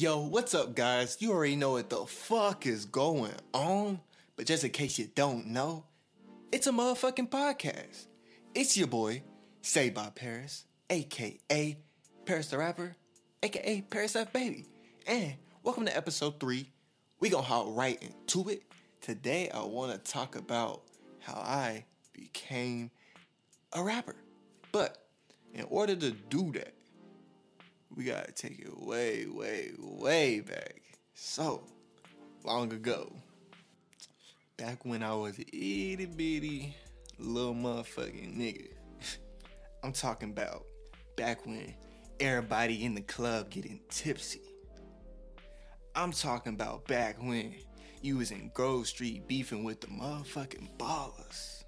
Yo, what's up, guys? You already know what the fuck is going on, but just in case you don't know, it's a motherfucking podcast. It's your boy, Say by Paris, aka Paris the Rapper, aka Paris F Baby, and welcome to episode three. We gonna hop right into it. Today, I want to talk about how I became a rapper, but in order to do that, we gotta take it way, way, way back. So long ago. Back when I was itty bitty little motherfucking nigga. I'm talking about back when everybody in the club getting tipsy. I'm talking about back when you was in Grove Street beefing with the motherfucking ballers.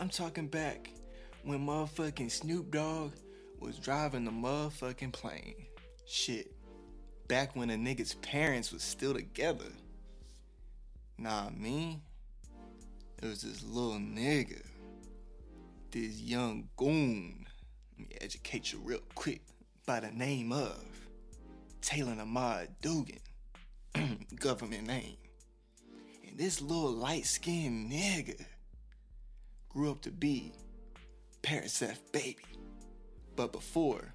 I'm talking back when motherfucking Snoop Dogg was driving the motherfucking plane. Shit. Back when a nigga's parents was still together. Nah, me. It was this little nigga. This young goon. Let me educate you real quick. By the name of Taylor Ahmad Dugan. Government name. And this little light skinned nigga grew up to be Paris F. Baby. But before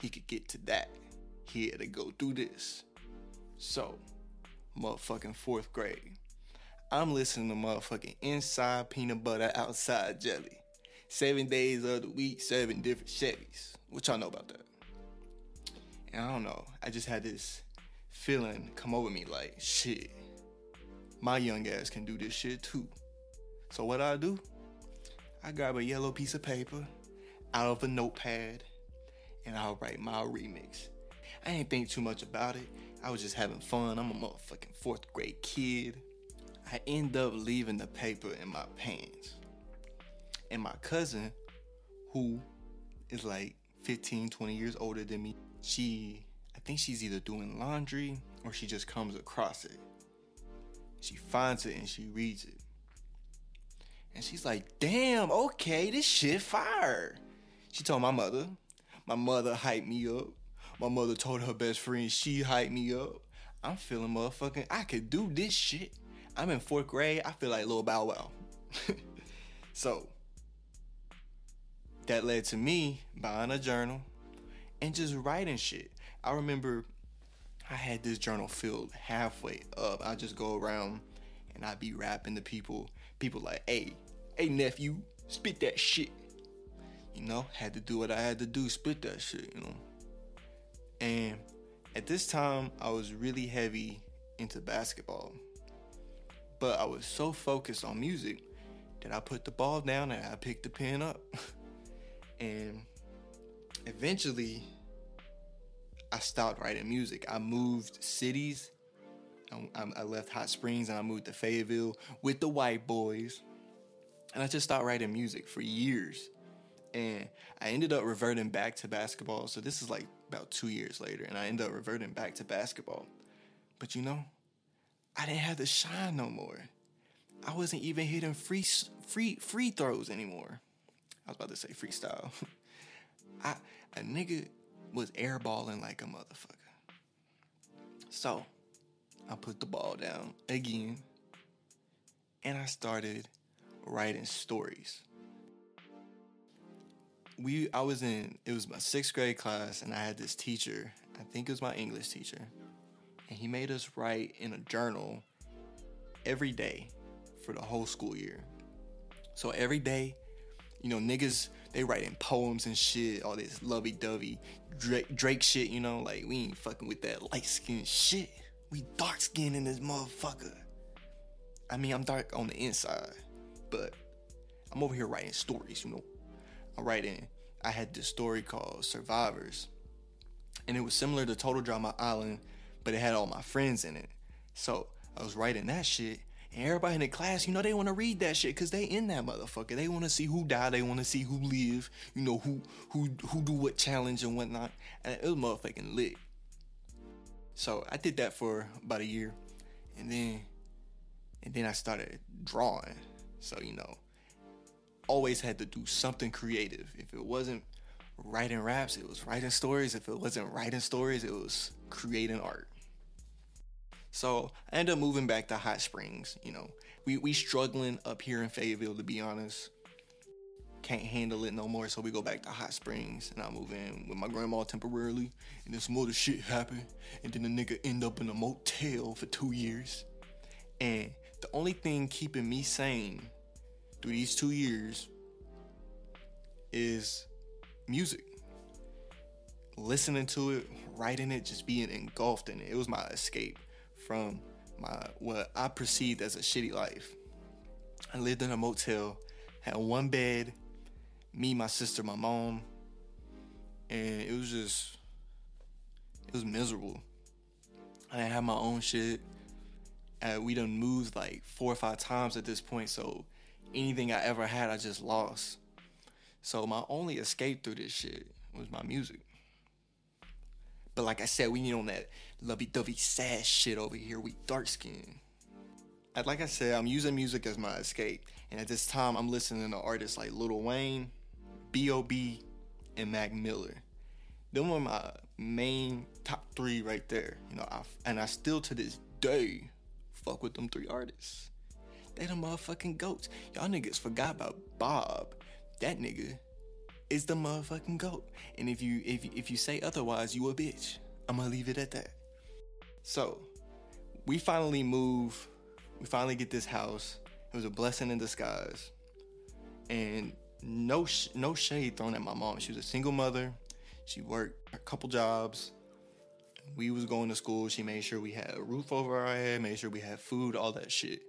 he could get to that, he had to go through this. So, motherfucking fourth grade. I'm listening to motherfucking inside peanut butter, outside jelly. Seven days of the week, seven different Chevys. What y'all know about that? And I don't know. I just had this feeling come over me like, shit, my young ass can do this shit too. So what I do? I grab a yellow piece of paper out of a notepad and I'll write my remix. I ain't think too much about it. I was just having fun. I'm a motherfucking fourth grade kid. I end up leaving the paper in my pants. And my cousin, who is like 15, 20 years older than me, she, I think she's either doing laundry or she just comes across it. She finds it and she reads it. And she's like, damn, okay, this shit fire. She told my mother. My mother hyped me up. My mother told her best friend she hyped me up. I'm feeling motherfucking, I could do this shit. I'm in fourth grade. I feel like Lil Bow Wow. so, that led to me buying a journal and just writing shit. I remember I had this journal filled halfway up. I just go around and I'd be rapping to people. People like, hey, hey nephew, spit that shit you know, had to do what I had to do, spit that shit, you know. And at this time, I was really heavy into basketball. But I was so focused on music that I put the ball down and I picked the pen up. and eventually, I stopped writing music. I moved cities. I, I left Hot Springs and I moved to Fayetteville with the white boys. And I just stopped writing music for years and I ended up reverting back to basketball. So this is like about two years later, and I ended up reverting back to basketball. But you know, I didn't have to shine no more. I wasn't even hitting free free free throws anymore. I was about to say freestyle. I a nigga was airballing like a motherfucker. So I put the ball down again, and I started writing stories we I was in it was my sixth grade class and I had this teacher, I think it was my English teacher, and he made us write in a journal every day for the whole school year. So every day, you know, niggas they writing poems and shit, all this lovey dovey Drake, Drake shit, you know, like we ain't fucking with that light skin shit. We dark skin in this motherfucker. I mean, I'm dark on the inside, but I'm over here writing stories, you know, writing, I had this story called Survivors. And it was similar to Total Drama Island, but it had all my friends in it. So I was writing that shit. And everybody in the class, you know, they want to read that shit because they in that motherfucker. They want to see who died. They want to see who live. You know, who who who do what challenge and whatnot. And it was motherfucking lit. So I did that for about a year, and then and then I started drawing. So you know, always had to do something creative. If it wasn't writing raps, it was writing stories. If it wasn't writing stories, it was creating art. So I ended up moving back to Hot Springs. You know, we we struggling up here in Fayetteville to be honest. Can't handle it no more, so we go back to Hot Springs and I move in with my grandma temporarily. And this some other shit happened, and then the nigga end up in a motel for two years. And the only thing keeping me sane through these two years is music. Listening to it, writing it, just being engulfed in it. It was my escape from my what I perceived as a shitty life. I lived in a motel, had one bed, me, my sister, my mom, and it was just it was miserable. I didn't have my own shit. Uh, we done moved like four or five times at this point, so anything I ever had, I just lost. So my only escape through this shit was my music. But like I said, we need on that lovey-dovey sad shit over here. We dark skin. Like I said, I'm using music as my escape. And at this time, I'm listening to artists like Lil Wayne, B.O.B., and Mac Miller. Them are my main top three right there. You know, I, and I still to this day fuck with them three artists. They the motherfucking goats. Y'all niggas forgot about Bob. That nigga is the motherfucking goat. And if you if if you say otherwise, you a bitch. I'm gonna leave it at that. So, we finally move. We finally get this house. It was a blessing in disguise. And no sh- no shade thrown at my mom. She was a single mother. She worked a couple jobs. We was going to school. She made sure we had a roof over our head, made sure we had food, all that shit.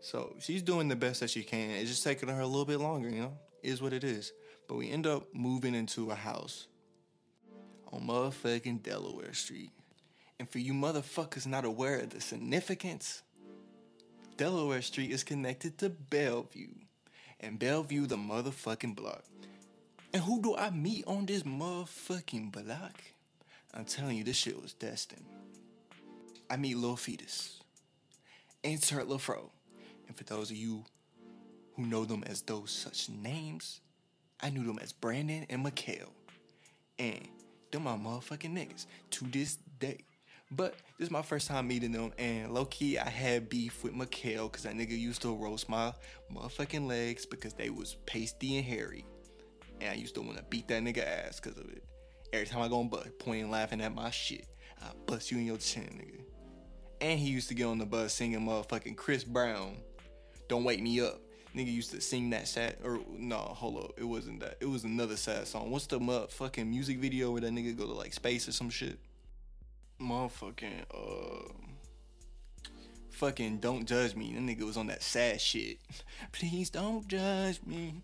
So she's doing the best that she can. It's just taking her a little bit longer, you know? Is what it is. But we end up moving into a house on motherfucking Delaware Street. And for you motherfuckers not aware of the significance, Delaware Street is connected to Bellevue. And Bellevue, the motherfucking block. And who do I meet on this motherfucking block? I'm telling you, this shit was destined. I meet Lil Fetus. Insert LaFro. And for those of you who know them as those such names, I knew them as Brandon and Mikhail. And them my motherfucking niggas to this day. But this is my first time meeting them, and low key, I had beef with Mikhail because that nigga used to roast my motherfucking legs because they was pasty and hairy. And I used to want to beat that nigga ass because of it. Every time I go on bus, pointing, laughing at my shit, I bust you in your chin, nigga. And he used to get on the bus singing motherfucking Chris Brown, Don't Wake Me Up. Nigga used to sing that sad, or no, hold up, it wasn't that. It was another sad song. What's the motherfucking music video where that nigga go to like space or some shit? Motherfucking, uh, fucking Don't Judge Me. That nigga was on that sad shit. Please don't judge me.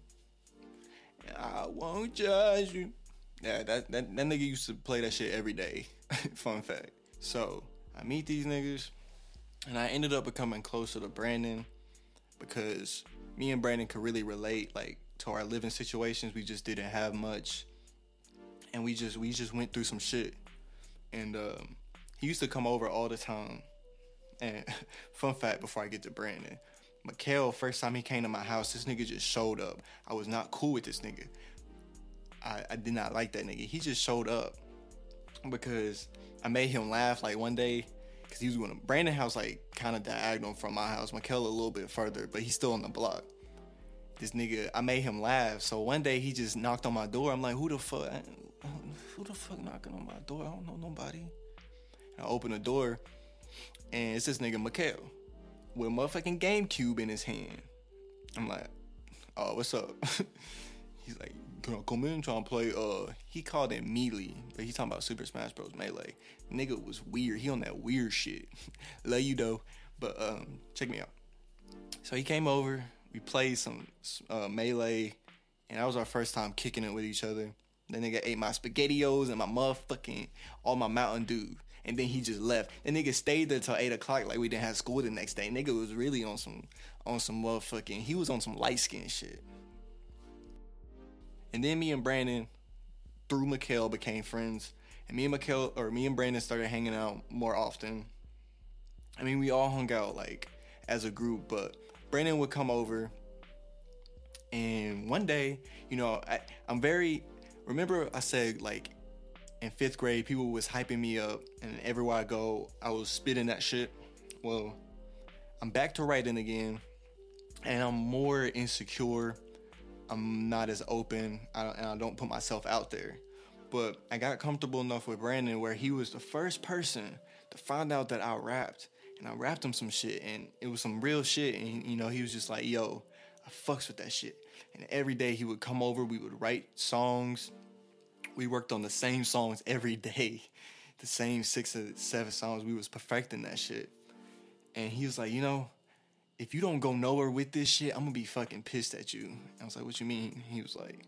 I won't judge you. Yeah, that, that, that nigga used to play that shit every day. Fun fact. So, I meet these niggas, and I ended up becoming closer to Brandon because me and Brandon could really relate, like, to our living situations. We just didn't have much. And we just we just went through some shit. And um, he used to come over all the time. And fun fact before I get to Brandon. Mikhail, first time he came to my house, this nigga just showed up. I was not cool with this nigga. I, I did not like that nigga. He just showed up because I made him laugh like one day because he was going to Brandon house like kind of diagonal from my house. Mikhail a little bit further, but he's still on the block. This nigga, I made him laugh. So one day he just knocked on my door. I'm like, who the fuck? Who the fuck knocking on my door? I don't know nobody. And I open the door, and it's this nigga Mikhail with a motherfucking GameCube in his hand. I'm like, oh, what's up? He's like, come in trying to play? Uh, he called it Melee, but he's talking about Super Smash Bros. Melee. Nigga was weird. He on that weird shit. Love you though, but um, check me out. So he came over. We played some uh, Melee, and that was our first time kicking it with each other. That nigga ate my spaghettios and my motherfucking all my Mountain Dew and then he just left. The nigga stayed there till eight o'clock, like we didn't have school the next day. Nigga was really on some on some motherfucking. He was on some light skin shit. And then me and Brandon, through Mikhail, became friends. And me and Mikhail, or me and Brandon started hanging out more often. I mean, we all hung out like as a group, but Brandon would come over. And one day, you know, I, I'm very remember I said like in fifth grade, people was hyping me up, and everywhere I go, I was spitting that shit. Well, I'm back to writing again, and I'm more insecure. I'm not as open, I and I don't put myself out there. But I got comfortable enough with Brandon where he was the first person to find out that I rapped, and I rapped him some shit, and it was some real shit. And you know, he was just like, "Yo, I fucks with that shit." And every day he would come over, we would write songs, we worked on the same songs every day, the same six or seven songs. We was perfecting that shit. And he was like, you know, if you don't go nowhere with this shit, I'm gonna be fucking pissed at you. I was like, what you mean? He was like,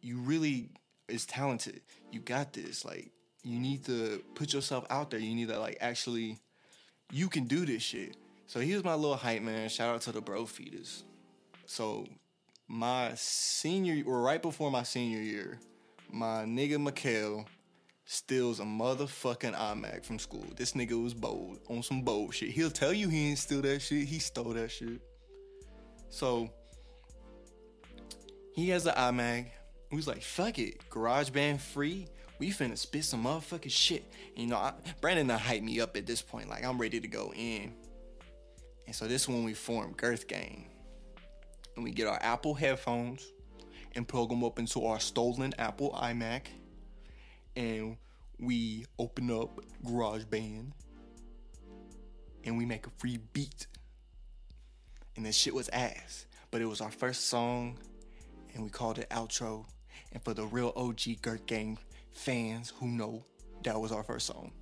you really is talented. You got this. Like, you need to put yourself out there. You need to like actually, you can do this shit. So he was my little hype man. Shout out to the bro feeders. So my senior or right before my senior year, my nigga Mikhail steals a motherfucking iMac from school. This nigga was bold on some bold shit. He'll tell you he ain't steal that shit. He stole that shit. So he has an iMac. We was like, fuck it, GarageBand free. We finna spit some motherfucking shit. And, you know, I, Brandon done hyped me up at this point. Like I'm ready to go in. And so this is when we form Girth Gang. And we get our Apple headphones and plug them up into our stolen Apple iMac. And we open up GarageBand and we make a free beat. And that shit was ass. But it was our first song and we called it outro. And for the real OG Girth Gang fans who know, that was our first song.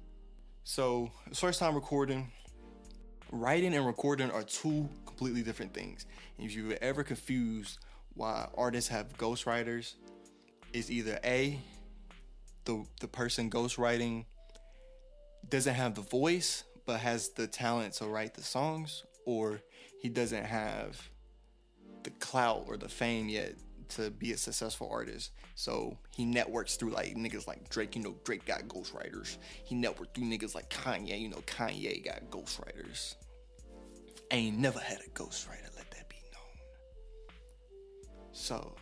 So, first time recording. Writing and recording are two completely different things. And if you've ever confused why artists have ghostwriters it's either A, the the person ghostwriting doesn't have the voice but has the talent to write the songs, or he doesn't have the clout or the fame yet to be a successful artist. So he networks through like niggas like Drake. You know, Drake got ghostwriters. He networked through niggas like Kanye. You know, Kanye got ghostwriters. ain't never had a ghostwriter. Let that be known. So,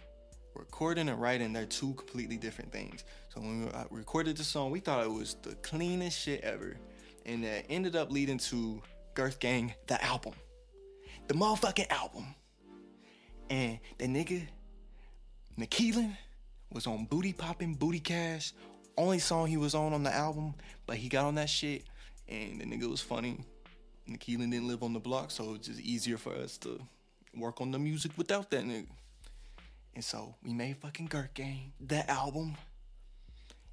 recording and writing, they're two completely different things. So, when we uh, recorded the song, we thought it was the cleanest shit ever. And that ended up leading to Girth Gang, the album. The motherfucking album. And the nigga, Nakeelan, was on Booty popping Booty Cash. Only song he was on on the album, but he got on that shit. And the nigga was funny. Nakeelan didn't live on the block, so it's just easier for us to work on the music without that nigga. And so we made fucking Girth Gang, that album.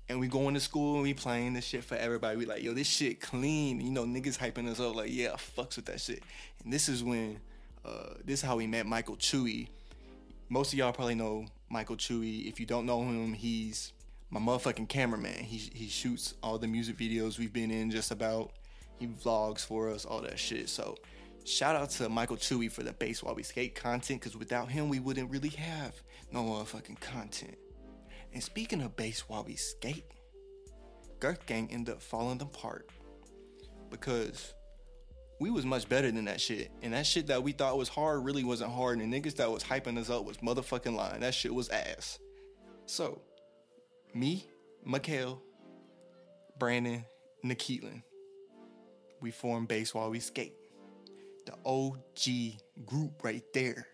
And we going to school and we playing this shit for everybody. We like, yo, this shit clean. You know, niggas hyping us up like, yeah, fucks with that shit. And this is when, uh, this is how we met Michael Chewy. Most of y'all probably know Michael Chewy. If you don't know him, he's my motherfucking cameraman. He, he shoots all the music videos we've been in just about. He vlogs for us, all that shit. So Shout out to Michael Chewy for the Bass While We Skate content, because without him, we wouldn't really have no motherfucking content. And speaking of Bass While We Skate, Girth Gang ended up falling apart because we was much better than that shit. And that shit that we thought was hard really wasn't hard. And the niggas that was hyping us up was motherfucking lying. That shit was ass. So, me, Mikhail, Brandon, Nakeelan, we formed Bass While We Skate the OG group right there.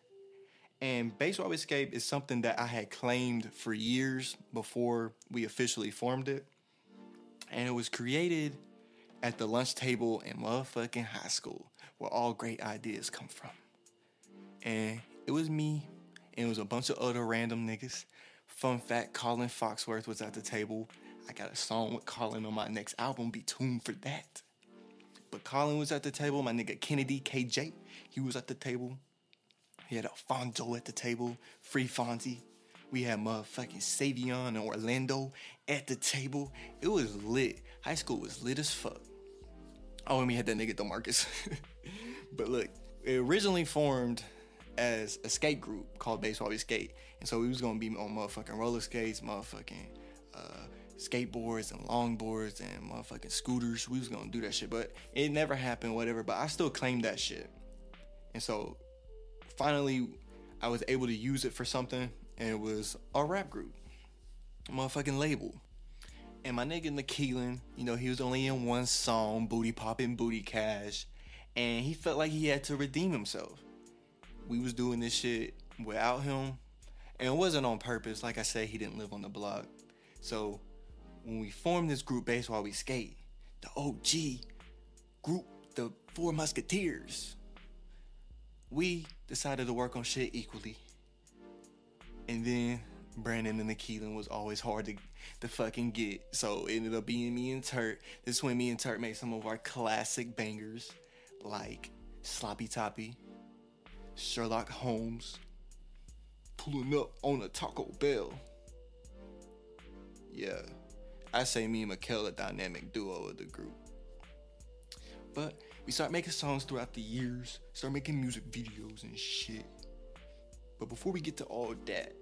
And While We is something that I had claimed for years before we officially formed it. And it was created at the lunch table in motherfucking high school where all great ideas come from. And it was me, and it was a bunch of other random niggas. Fun fact Colin Foxworth was at the table. I got a song with Colin on my next album. Be tuned for that. But Colin was at the table. My nigga Kennedy KJ, he was at the table. He had Alfonso at the table. Free Fonzie. We had motherfucking Savion and Orlando at the table. It was lit. High school was lit as fuck. Oh, and we had that nigga Demarcus. but look, it originally formed as a skate group called Baseball We Skate. And so we was gonna be on motherfucking roller skates, motherfucking uh, skateboards and longboards and motherfucking scooters. We was gonna do that shit, but it never happened, whatever. But I still claimed that shit. And so finally I was able to use it for something, and it was a rap group. motherfucking label. And my nigga Nakeelan, you know, he was only in one song, Booty Poppin' Booty Cash, and he felt like he had to redeem himself. We was doing this shit without him, and it wasn't on purpose. Like I said, he didn't live on the block. So when we formed this group Bass While We Skate, the OG group, the Four Musketeers, we decided to work on shit equally. And then Brandon and Nakeelan was always hard to, to fucking get. So it ended up being me and Turt. This is when me and Turt made some of our classic bangers like Sloppy Toppy, Sherlock Holmes, Pulling Up on a Taco Bell. Yeah, I say me and Mikel a dynamic duo of the group. But we start making songs throughout the years, start making music videos and shit. But before we get to all that,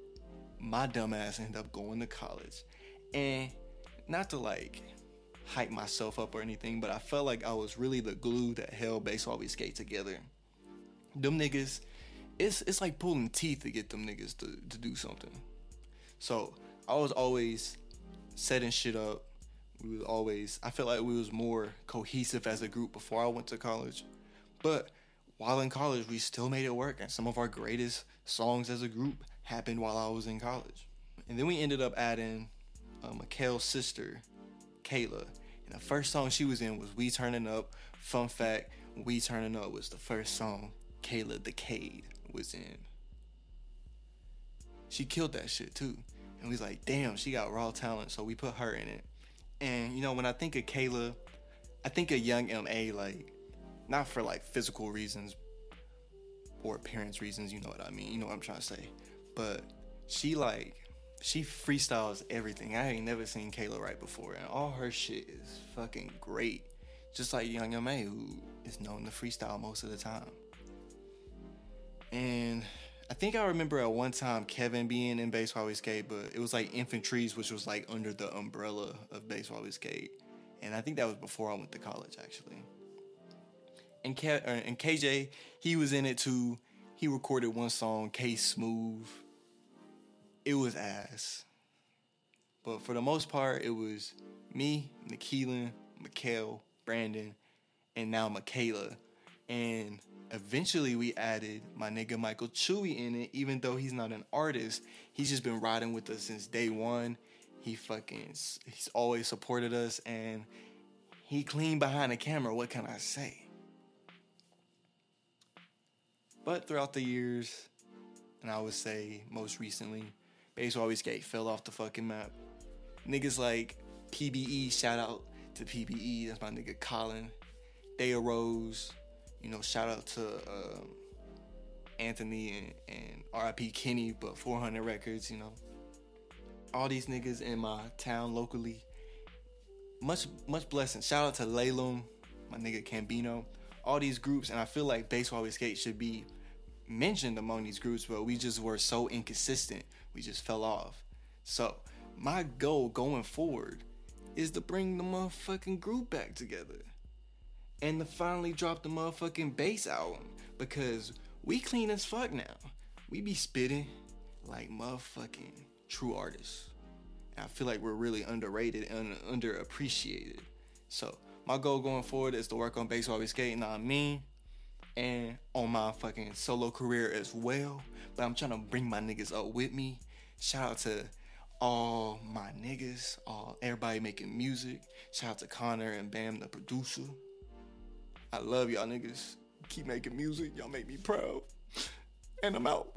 my dumbass ended up going to college. And not to like hype myself up or anything, but I felt like I was really the glue that held While We Skate together. Them niggas, it's it's like pulling teeth to get them niggas to, to do something. So I was always setting shit up. We was always I felt like we was more cohesive as a group before I went to college. But while in college we still made it work and some of our greatest songs as a group happened while I was in college. And then we ended up adding uh, Mikel's sister, Kayla. And the first song she was in was We Turning Up. Fun fact, We Turning Up was the first song Kayla the Decade was in. She killed that shit too. And we was like, damn, she got raw talent, so we put her in it. And you know, when I think of Kayla, I think of Young M.A like not for like physical reasons or appearance reasons, you know what I mean. You know what I'm trying to say but she like she freestyles everything. I ain't never seen Kayla write before, and all her shit is fucking great. Just like Young M.A, who is known to freestyle most of the time. And I think I remember at one time Kevin being in Baseball We Skate, but it was like Infantries, which was like under the umbrella of Baseball We Skate. And I think that was before I went to college, actually. And, Ke- uh, and KJ, he was in it too. He recorded one song, K Smooth it was ass. But for the most part, it was me, Nakeelan, Mikel, Brandon, and now Michaela. And eventually we added my nigga Michael Chewy in it, even though he's not an artist. He's just been riding with us since day one. He fucking, he's always supported us and he clean behind the camera. What can I say? But throughout the years, and I would say most recently, While We Skate fell off the fucking map. Niggas like PBE, shout out to PBE, that's my nigga Colin. They arose, you know, shout out to um, Anthony and, and RIP Kenny, but 400 Records, you know. All these niggas in my town locally. Much, much blessing. Shout out to Lalum, my nigga Cambino. All these groups, and I feel like Baseball We Skate should be mentioned among these groups, but we just were so inconsistent. We just fell off. So, my goal going forward is to bring the motherfucking group back together. And to finally drop the motherfucking bass album. Because we clean as fuck now. We be spitting like motherfucking true artists. And I feel like we're really underrated and underappreciated. So, my goal going forward is to work on bass while we skating on me and on my fucking solo career as well. But I'm trying to bring my niggas up with me. Shout out to all my niggas, all everybody making music. Shout out to Connor and Bam, the producer. I love y'all niggas. Keep making music. Y'all make me proud. And I'm out.